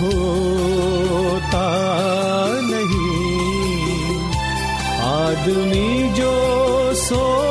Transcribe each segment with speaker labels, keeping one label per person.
Speaker 1: होता नहीं। आदमी जो सोचता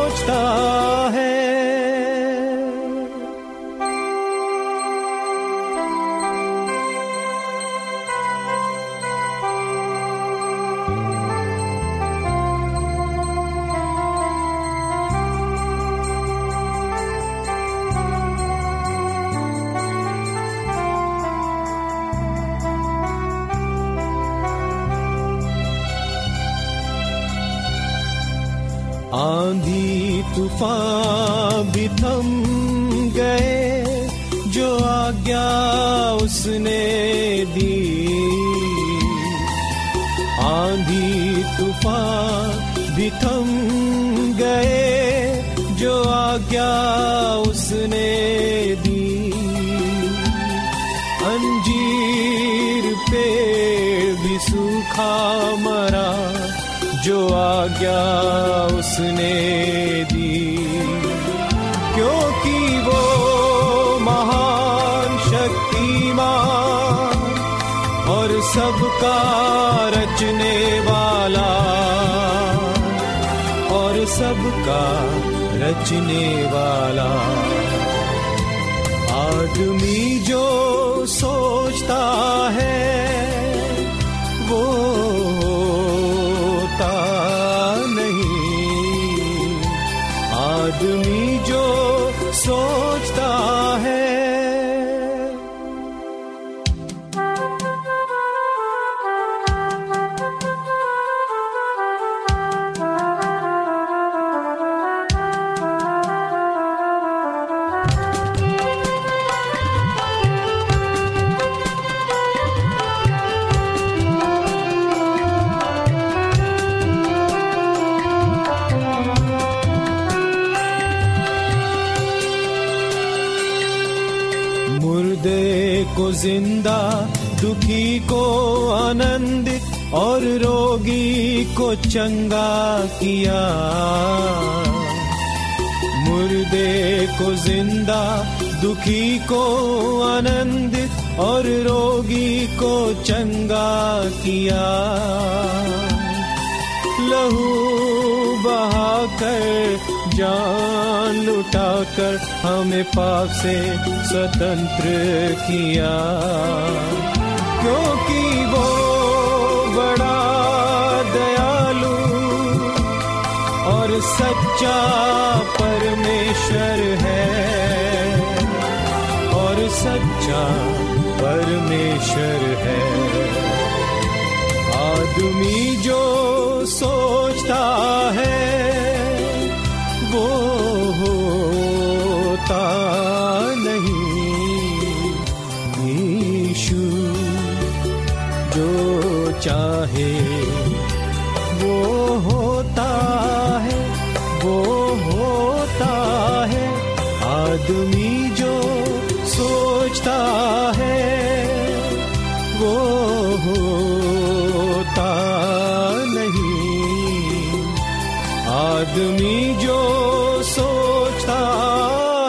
Speaker 1: आज्ञा उसने दी। अंजीर पेड़ भी सूखा मरा जो आज्ञा उसने दी। क्योंकि वो महान शक्तिमान और सबका रचने वाला और सबका रचने वाला। आदमी जो सोचता है चंगा किया। मुर्दे को ज़िंदा, दुखी को आनंदित और रोगी को चंगा किया। लहू बहाकर जान लुटाकर हमें पाप से स्वतंत्र किया। क्योंकि वो सच्चा परमेश्वर है और सच्चा परमेश्वर है। आदमी जो सोचता है, वो होता नहीं। ईशु जो चाहे आदमी जो सोचता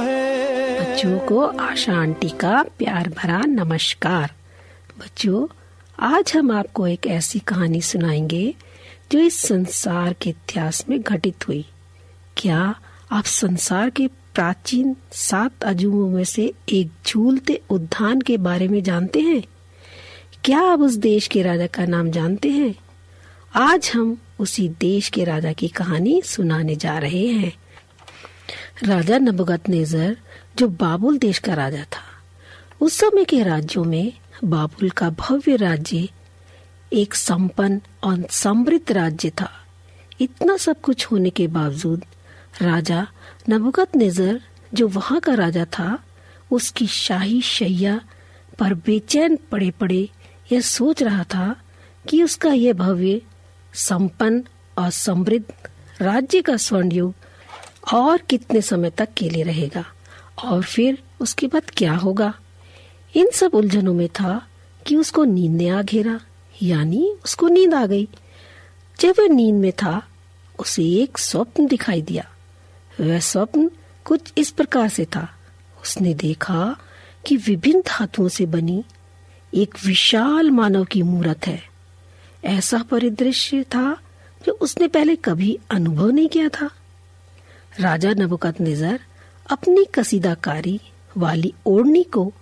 Speaker 1: है।
Speaker 2: बच्चों को आशा आंटी का प्यार भरा नमस्कार। बच्चों, आज हम आपको एक ऐसी कहानी सुनाएँगे जो इस संसार के इतिहास में घटित हुई। क्या आप संसार के प्राचीन सात अजूबों में से एक झूलते उद्यान के बारे में जानते हैं? क्या आप उस देश के राजा का नाम जानते हैं? आज हम उसी देश के राजा की कहानी सुनाने जा रहे हैं। राजा नबुगत नेजर, जो बाबुल देश का राजा था, उस समय के राज्यों में बाबुल का भव्य राज्य एक संपन्न और समृद्ध राज्य था। इतना सब कुछ होने के बावजूद राजा नबुगत नेजर, जो वहाँ का राजा था, उसकी शाही शैया पर बेचैन पड़े पड़े यह सोच रहा था कि उसका यह भव्य संपन्न और समृद्ध राज्य का स्वर्ण युग और कितने समय तक के लिए रहेगा? और फिर उसके बाद क्या होगा? इन सब उलझनों में था कि उसको नींद ने आ घेरा यानी उसको नींद आ गई। जब वह नींद में था, उसे एक स्वप्न दिखाई दिया। वह स्वप्न कुछ इस प्रकार से था। उसने देखा कि विभिन्न धातुओं से बनी एक विशाल मानव की मूर्त है। ऐसा परिदृश्य था जो उसने पहले कभी अनुभव नहीं किया था। राजा नबुकत नज़र अपनी कसीदाकारी वाली ओढ़नी को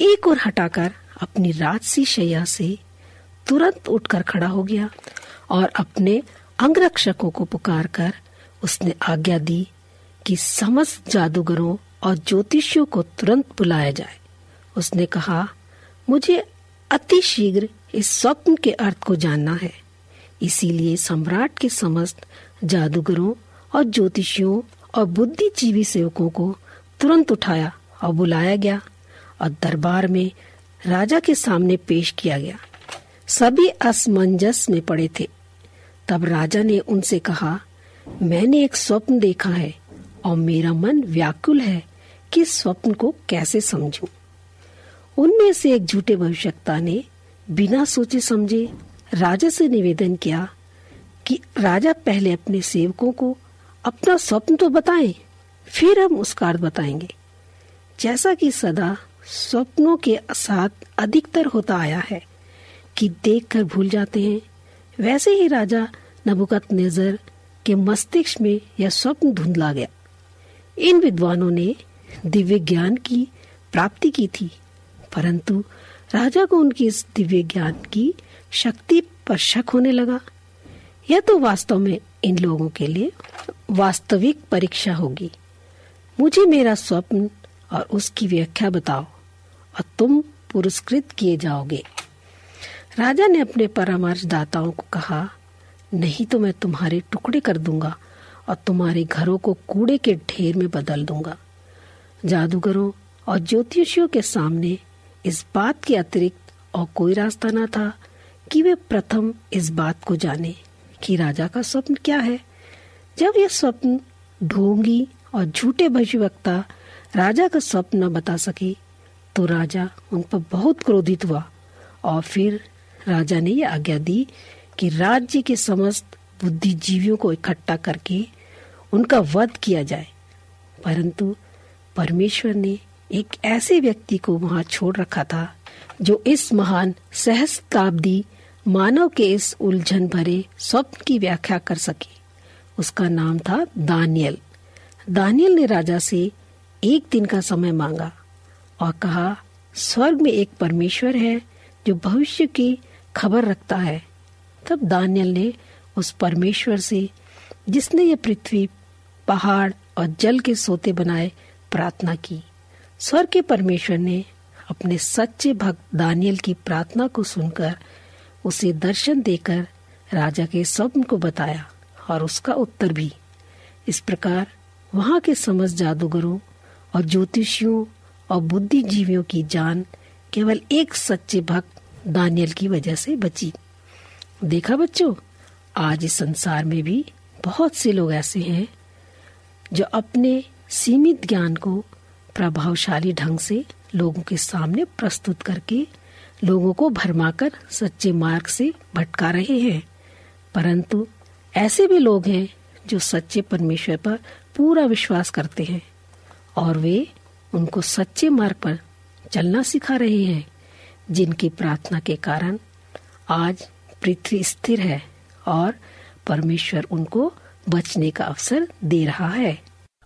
Speaker 2: एक और हटाकर अपनी राजसी शैया से तुरंत उठकर खड़ा हो गया और अपने अंगरक्षकों को पुकार कर उसने आज्ञा दी कि समस्त जादूगरों और ज्योतिषियों को तुरंत बुलाया जाए। उसने कहा, मुझे अति शीघ्र इस स्वप्न के अर्थ को जानना है। इसीलिए सम्राट के समस्त जादूगरों और ज्योतिषियों और बुद्धिजीवी सेवकों को तुरंत उठाया और बुलाया गया और दरबार में राजा के सामने पेश किया गया। सभी असमंजस में पड़े थे। तब राजा ने उनसे कहा, मैंने एक स्वप्न देखा है और मेरा मन व्याकुल है कि स्वप्न को कैसे समझूं। उनमें से एक झूठे भविष्यता ने बिना सोचे समझे राजा से निवेदन किया कि राजा पहले अपने सेवकों को अपना स्वप्न तो बताएँ, फिर हम उसका अर्थ बताएँगे। जैसा कि सदा स्वप्नों के साथ अधिकतर होता आया है कि देखकर भूल जाते हैं वैसे ही राजा नबुकत नज़र के मस्तिष्क में यह स्वप्न धुंधला गया। इन विद्वानों ने दिव्य ज्ञान की प्राप्ति की थी परंतु राजा को उनकी इस दिव्य ज्ञान की शक्ति पर शक होने लगा। यह तो वास्तव में इन लोगों के लिए वास्तविक परीक्षा होगी। मुझे मेरा स्वप्न और उसकी व्याख्या बताओ और तुम पुरस्कृत किए जाओगे। राजा ने अपने परामर्शदाताओं को कहा, नहीं तो मैं तुम्हारे टुकड़े कर दूँगा और तुम्हारे घरों को कूड़े के ढेर में बदल दूँगा। जादूगरों और ज्योतिषियों के सामने इस बात के अतिरिक्त और कोई रास्ता न था कि वे प्रथम इस बात को जाने कि राजा का स्वप्न क्या है। जब यह स्वप्न ढोंगी और झूठे भविष्यवक्ता राजा का स्वप्न न बता सके तो राजा उन पर बहुत क्रोधित हुआ और फिर राजा ने यह आज्ञा दी कि राज्य के समस्त बुद्धिजीवियों को इकट्ठा करके उनका वध किया जाए। परंतु परमेश्वर ने एक ऐसे व्यक्ति को वहाँ छोड़ रखा था, जो इस महान सहस्ताब्दी मानव के इस उलझन भरे स्वप्न की व्याख्या कर सके। उसका नाम था दानियल। दानियल ने राजा से एक दिन का समय मांगा और कहा, स्वर्ग में एक परमेश्वर है जो भविष्य की खबर रखता है। तब दानियल ने उस परमेश्वर से, जिसने ये पृथ्वी, पहाड़ और जल के सोते बनाए प्रार्थना की। स्वर्ग के परमेश्वर ने अपने सच्चे भक्त दानियल की प्रार्थना को सुनकर उसे दर्शन देकर राजा के स्वप्न को बताया और उसका उत्तर भी। इस प्रकार वहाँ के समस्त जादूगरों और ज्योतिषियों और बुद्धिजीवियों की जान केवल एक सच्चे भक्त दानियल की वजह से बची। देखा बच्चों, आज इस संसार में भी बहुत से लोग ऐसे हैं जो अपने सीमित ज्ञान को प्रभावशाली ढंग से लोगों के सामने प्रस्तुत करके लोगों को भरमाकर सच्चे मार्ग से भटका रहे हैं। परंतु ऐसे भी लोग हैं जो सच्चे परमेश्वर पर पूरा विश्वास करते हैं और वे उनको सच्चे मार्ग पर चलना सिखा रहे हैं, जिनकी प्रार्थना के कारण आज पृथ्वी स्थिर है और परमेश्वर उनको बचने का अवसर दे रहा है।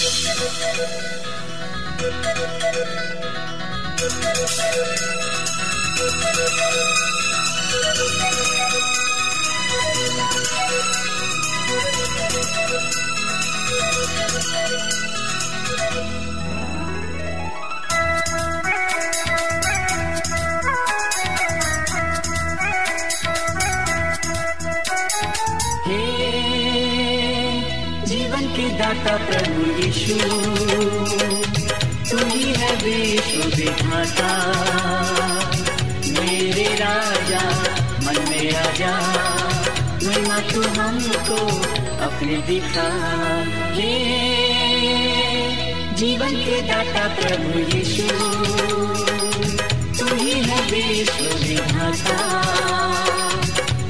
Speaker 3: हे दाता प्रभु यीशु। तू ही है विश्व विधाता। मेरे राजा, मन में आजा महिमा तू हमको अपने दिखा। हे जीवन के दाता प्रभु यीशु। तू ही है विश्व विधाता।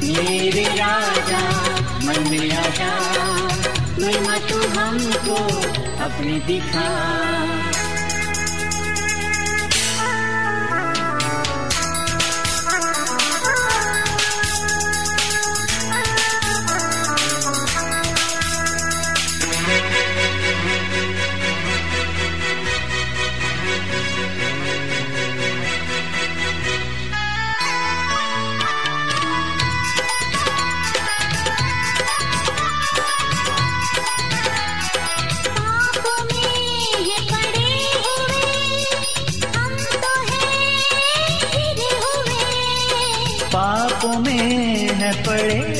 Speaker 3: मेरे राजा, मन में तू हमको अपनी दिखा।
Speaker 4: पड़े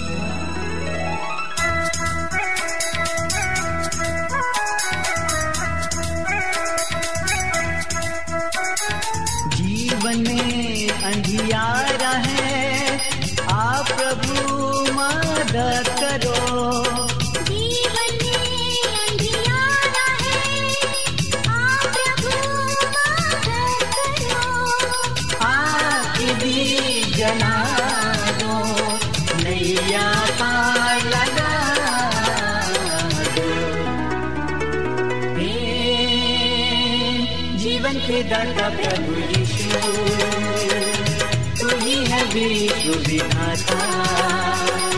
Speaker 3: जीवन के दाता प्रभु यीशु तू ही है विश्व विधाता।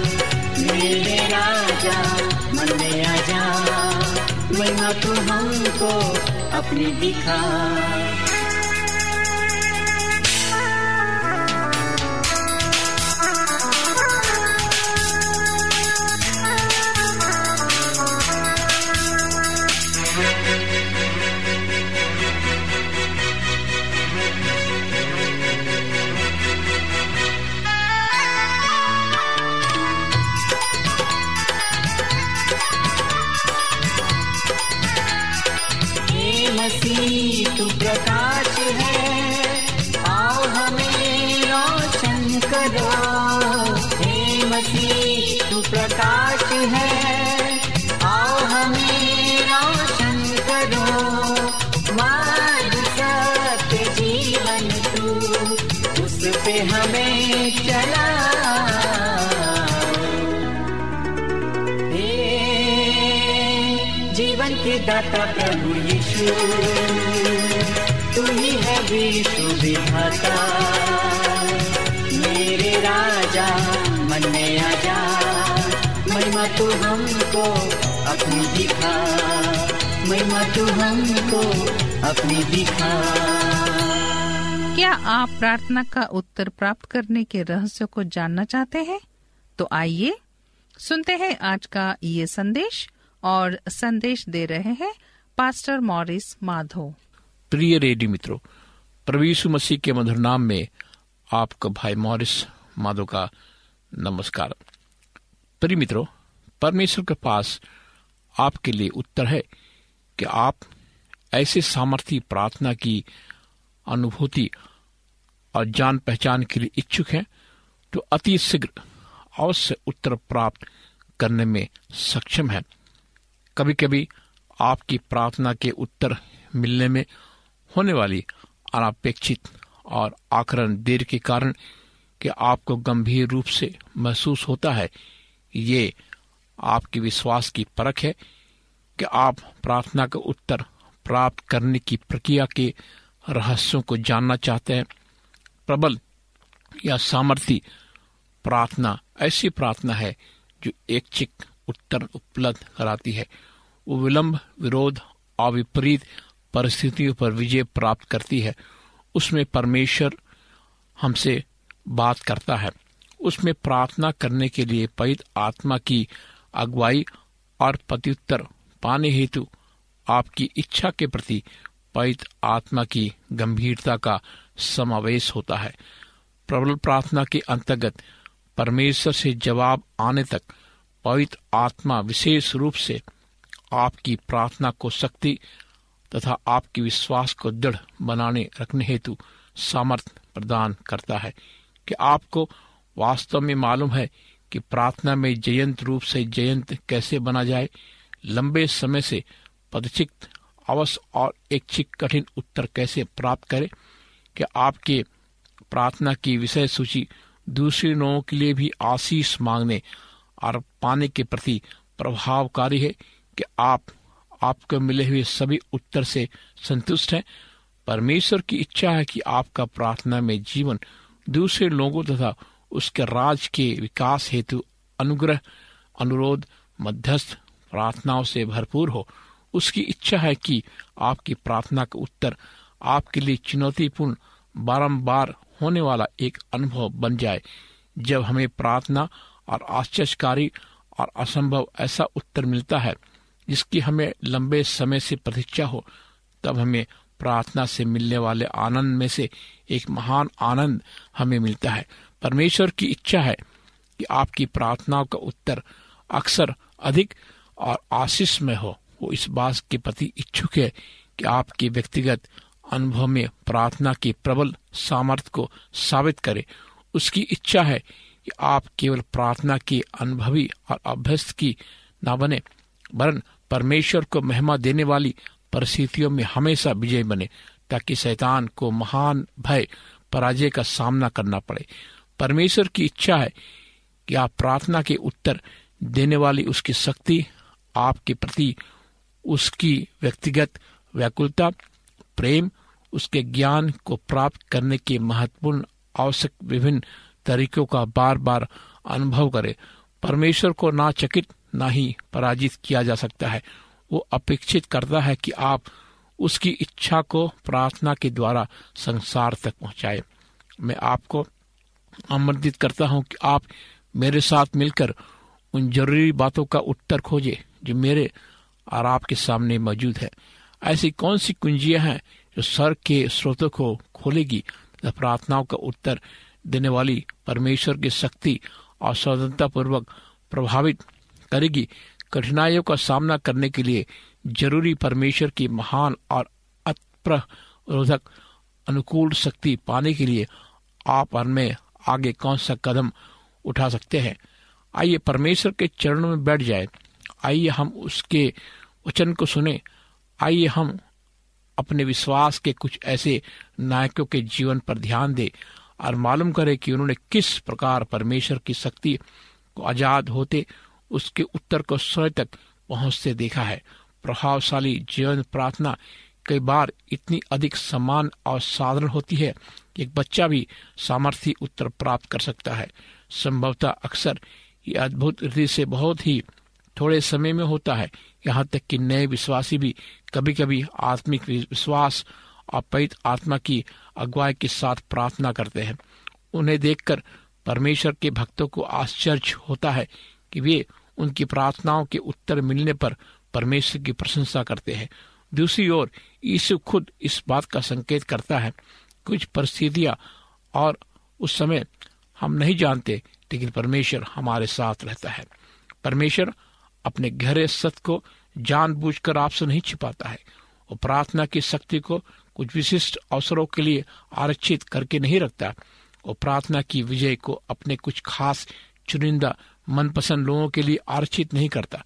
Speaker 3: मेरे राजा मन में आजा। तू हमको अपनी दिखा। है। आओ हमें रोशन करो। सत्य जीवन तू। उस पे हमें चला। जीवन के दाता प्रभु यीशु। तू ही है विश्व विधाता। मेरे राजा, मन में महिमा तू हमको अपनी दिखा। महिमा तू हमको अपनी दिखा।
Speaker 5: क्या आप प्रार्थना का उत्तर प्राप्त करने के रहस्य को जानना चाहते हैं? तो आइए सुनते हैं आज का ये संदेश और संदेश दे रहे हैं पास्टर मॉरिस माधो।
Speaker 6: प्रिय रेडियो मित्रों प्रवीषु मसीह के मधुर नाम में आपका भाई मॉरिस माधो का नमस्कार। प्रिय मित्रों परमेश्वर के पास आपके लिए उत्तर है कि आप ऐसे सामर्थ्य प्रार्थना की अनुभूति और जान पहचान के लिए इच्छुक हैं तो अति शीघ्र अवश्य उत्तर प्राप्त करने में सक्षम है। कभी कभी आपकी प्रार्थना के उत्तर मिलने में होने वाली अनापेक्षित और आकरण देर के कारण कि आपको गंभीर रूप से महसूस होता है, ये आपके विश्वास की परख है कि आप प्रार्थना का उत्तर प्राप्त करने की प्रक्रिया के रहस्यों को जानना चाहते हैं। प्रबल या सामर्थ्य प्रार्थना, ऐसी प्रार्थना है जो एक चिक उत्तर उपलब्ध कराती है। वो विलंब, विरोध और विपरीत परिस्थितियों पर विजय प्राप्त करती है। उसमें परमेश्वर हमसे बात करता है। उसमें प्रार्थना करने के लिए पवित्र आत्मा की अगुवाई और प्रत्युत्तर पाने हेतु आपकी इच्छा के प्रति पवित्र आत्मा की गंभीरता का समावेश होता है। प्रबल प्रार्थना के अंतर्गत परमेश्वर से जवाब आने तक पवित्र आत्मा विशेष रूप से आपकी प्रार्थना को शक्ति तथा आपके विश्वास को दृढ़ बनाने रखने हेतु सामर्थ प्रदान करता है। कि आपको वास्तव में मालूम है कि प्रार्थना में जयंत रूप से जयंत कैसे बना जाए? लंबे समय से पदचित अवश्य और इच्छिक कठिन उत्तर कैसे प्राप्त करें? कि आपके प्रार्थना की विषय सूची दूसरे लोगों के लिए भी आशीष मांगने और पाने के प्रति प्रभावकारी है? कि आप, आपको मिले हुए सभी उत्तर से संतुष्ट हैं? परमेश्वर की इच्छा है कि आपका प्रार्थना में जीवन दूसरे लोगों तथा उसके राज के विकास हेतु अनुग्रह, अनुरोध, मध्यस्थ, प्रार्थनाओं से भरपूर हो। उसकी इच्छा है कि आपकी प्रार्थना का उत्तर आपके लिए चुनौतीपूर्ण, बारंबार होने वाला एक अनुभव बन जाए। जब हमें प्रार्थना और आश्चर्यकारी और असंभव ऐसा उत्तर मिलता है, जिसकी हमें लंबे समय से प्रतीक्षा हो, तब हमें प्रार्थना से मिलने वाले आनंद में से एक महान आनंद हमें मिलता है। परमेश्वर की इच्छा है कि आपकी प्रार्थनाओं का उत्तर अक्सर अधिक और आशीष में हो। वो इस बात के प्रति इच्छुक है कि आपके व्यक्तिगत अनुभव में प्रार्थना की प्रबल सामर्थ्य को साबित करे। उसकी इच्छा है कि आप केवल प्रार्थना के अनुभवी और अभ्यस्त की न बने, वरन परमेश्वर को महिमा देने वाली परिस्थितियों में हमेशा विजय बने, ताकि शैतान को महान भय, पराजय का सामना करना पड़े। परमेश्वर की इच्छा है कि आप प्रार्थना के उत्तर देने वाली उसकी शक्ति, आपके प्रति उसकी व्यक्तिगत व्याकुलता, प्रेम, उसके ज्ञान को प्राप्त करने के महत्वपूर्ण, आवश्यक विभिन्न तरीकों का बार बार अनुभव करे। परमेश्वर को ना चकित, ना ही पराजित किया जा सकता है। वो अपेक्षित करता है कि आप उसकी इच्छा को प्रार्थना के द्वारा संसार तक पहुँचाए। मैं आपको आमंत्रित करता हूँ कि आप मेरे साथ मिलकर उन ज़रूरी बातों का उत्तर खोजे जो मेरे और आपके सामने मौजूद है। ऐसी कौन सी कुंजियाँ हैं जो सर के स्रोतों को खोलेगी तथा प्रार्थनाओं का उत्तर देने वाली परमेश्वर की शक्ति और स्वतंत्रता पूर्वक प्रभावित करेगी? कठिनाइयों का सामना करने के लिए ज़रूरी परमेश्वर की महान और अनुकूल शक्ति पाने के लिए आप और मैं आगे कौन सा कदम उठा सकते हैं? आइए परमेश्वर के चरणों में बैठ जाए। आइए हम उसके वचन को सुने। आइए हम अपने विश्वास के कुछ ऐसे नायकों के जीवन पर ध्यान दें और मालूम करें कि उन्होंने किस प्रकार परमेश्वर की शक्ति को आज़ाद होते, उसके उत्तर को स्वयं तक पहुँचते देखा है। प्रभावशाली जीवन प्रार्थना कई बार इतनी अधिक समान और साधारण होती है कि एक बच्चा भी सामर्थ्य उत्तर प्राप्त कर सकता है। संभवतः अक्सर ये अद्भुत रीति से बहुत ही थोड़े समय में होता है। यहाँ तक कि नए विश्वासी भी कभी कभी आत्मिक विश्वास और पवित्र आत्मा की अगुवाई के साथ प्रार्थना करते हैं। उन्हें देखकर परमेश्वर के भक्तों को आश्चर्य होता है कि वे उनकी प्रार्थनाओं के उत्तर मिलने पर परमेश्वर की प्रशंसा करते हैं। दूसरी ओर, यीशु खुद इस बात का संकेत करता है, कुछ परिस्थितियाँ और उस समय हम नहीं जानते, लेकिन परमेश्वर हमारे साथ रहता है। परमेश्वर अपने गहरे सत्य को जानबूझकर आपसे नहीं छिपाता है वो प्रार्थना की शक्ति को कुछ विशिष्ट अवसरों के लिए आरक्षित करके नहीं रखता वो प्रार्थना की विजय को अपने कुछ खास चुनिंदा, मनपसंद लोगों के लिए आरक्षित नहीं करता।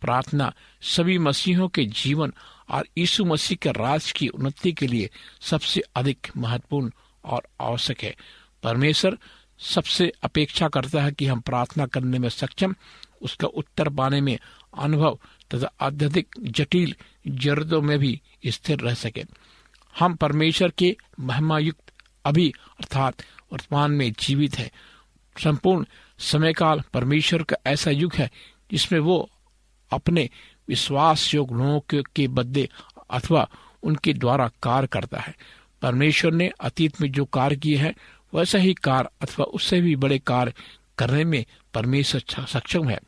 Speaker 6: प्रार्थना सभी मसीहों के जीवन और यीशु मसीह के राज की उन्नति के लिए सबसे अधिक महत्वपूर्ण और आवश्यक है। परमेश्वर सबसे अपेक्षा करता है कि हम प्रार्थना करने में सक्षम, उसका उत्तर पाने में अनुभव तथा अत्यधिक जटिल जरूरतों में भी स्थिर रह सके। हम परमेश्वर के महिमायुक्त अभी अर्थात वर्तमान में जीवित है। संपूर्ण समयकाल परमेश्वर का ऐसा युग है जिसमें वो अपने विश्वास योग लोगों के, बदले अथवा उनके द्वारा कार्य करता है। परमेश्वर ने अतीत में जो कार्य किए हैं वैसा ही कार्य अथवा उससे भी बड़े कार्य करने में परमेश्वर सक्षम है।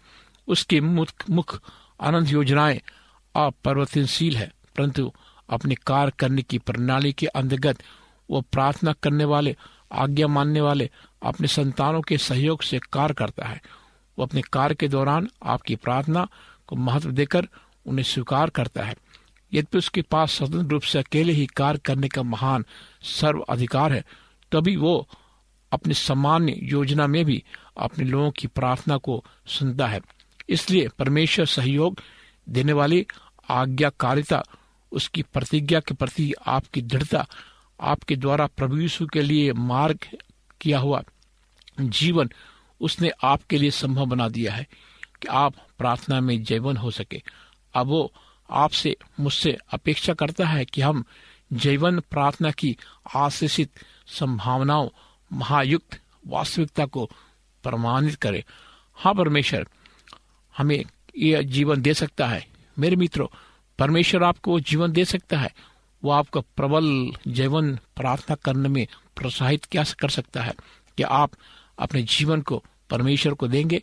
Speaker 6: उसके मुख मुख आनंद योजनाएँ अपरिवर्तनशील है परंतु अपने कार्य करने की प्रणाली के अंतर्गत वो प्रार्थना करने वाले आज्ञा मानने वाले अपने संतानों के सहयोग से कार्य करता है। वो अपने कार्य के दौरान आपकी प्रार्थना को महत्व देकर उन्हें स्वीकार करता है। यद्यपि उसके पास स्वतंत्र रूप से अकेले ही कार्य करने का महान सर्व अधिकार है, तभी वो अपनी सामान्य योजना में भी अपने लोगों की प्रार्थना को सुनता है। इसलिए परमेश्वर सहयोग देने वाली आज्ञाकारिता, उसकी प्रतिज्ञा के प्रति आपकी दृढ़ता, आपके द्वारा प्रभु यीशु के लिए मार्ग किया हुआ जीवन उसने आपके लिए संभव बना दिया है। कि आप प्रार्थना में जैवन हो सके। अब वो आपसे, मुझसे अपेक्षा करता है कि हम जैवन प्रार्थना की आशीषित संभावनाओं, महायुक्त वास्तविकता को प्रमाणित करें। हाँ परमेश्वर, हमें यह जीवन दे सकता है। मेरे मित्रों, परमेश्वर आपको जीवन दे सकता है। वो आपका प्रबल जीवन प्रार्थना करने में प्रोत्साहित क्या कर सकता है कि आप अपने जीवन को परमेश्वर को देंगे?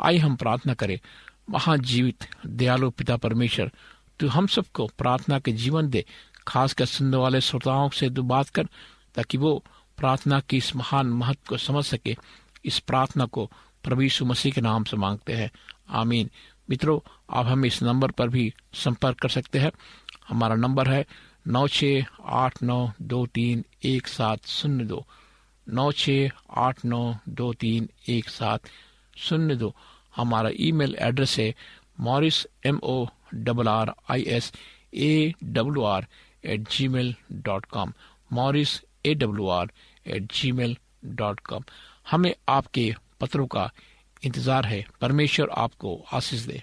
Speaker 6: आइए हम प्रार्थना करें। महाजीवित, दयालु पिता परमेश्वर, तू हम सबको प्रार्थना के जीवन दे। खासकर सुनने वाले श्रोताओं से तू बात कर, ताकि वो प्रार्थना की इस महान महत्व को समझ सके। इस प्रार्थना को प्रभु मसीह के नाम से मांगते हैं। आमीन। मित्रों, आप हम इस नंबर पर भी संपर्क कर सकते हैं। हमारा नंबर है नौ छ आठ नौ दो तीन एक सात शून्य दो। नौ छ आठ नौ दो तीन एक सात शून्य दो। हमारा ईमेल एड्रेस है Morris M O double R I S A W R at G mail dot com Morris A W R at G mail dot com हमें आपके पत्रों का इंतज़ार है। परमेश्वर आपको आशीष दे।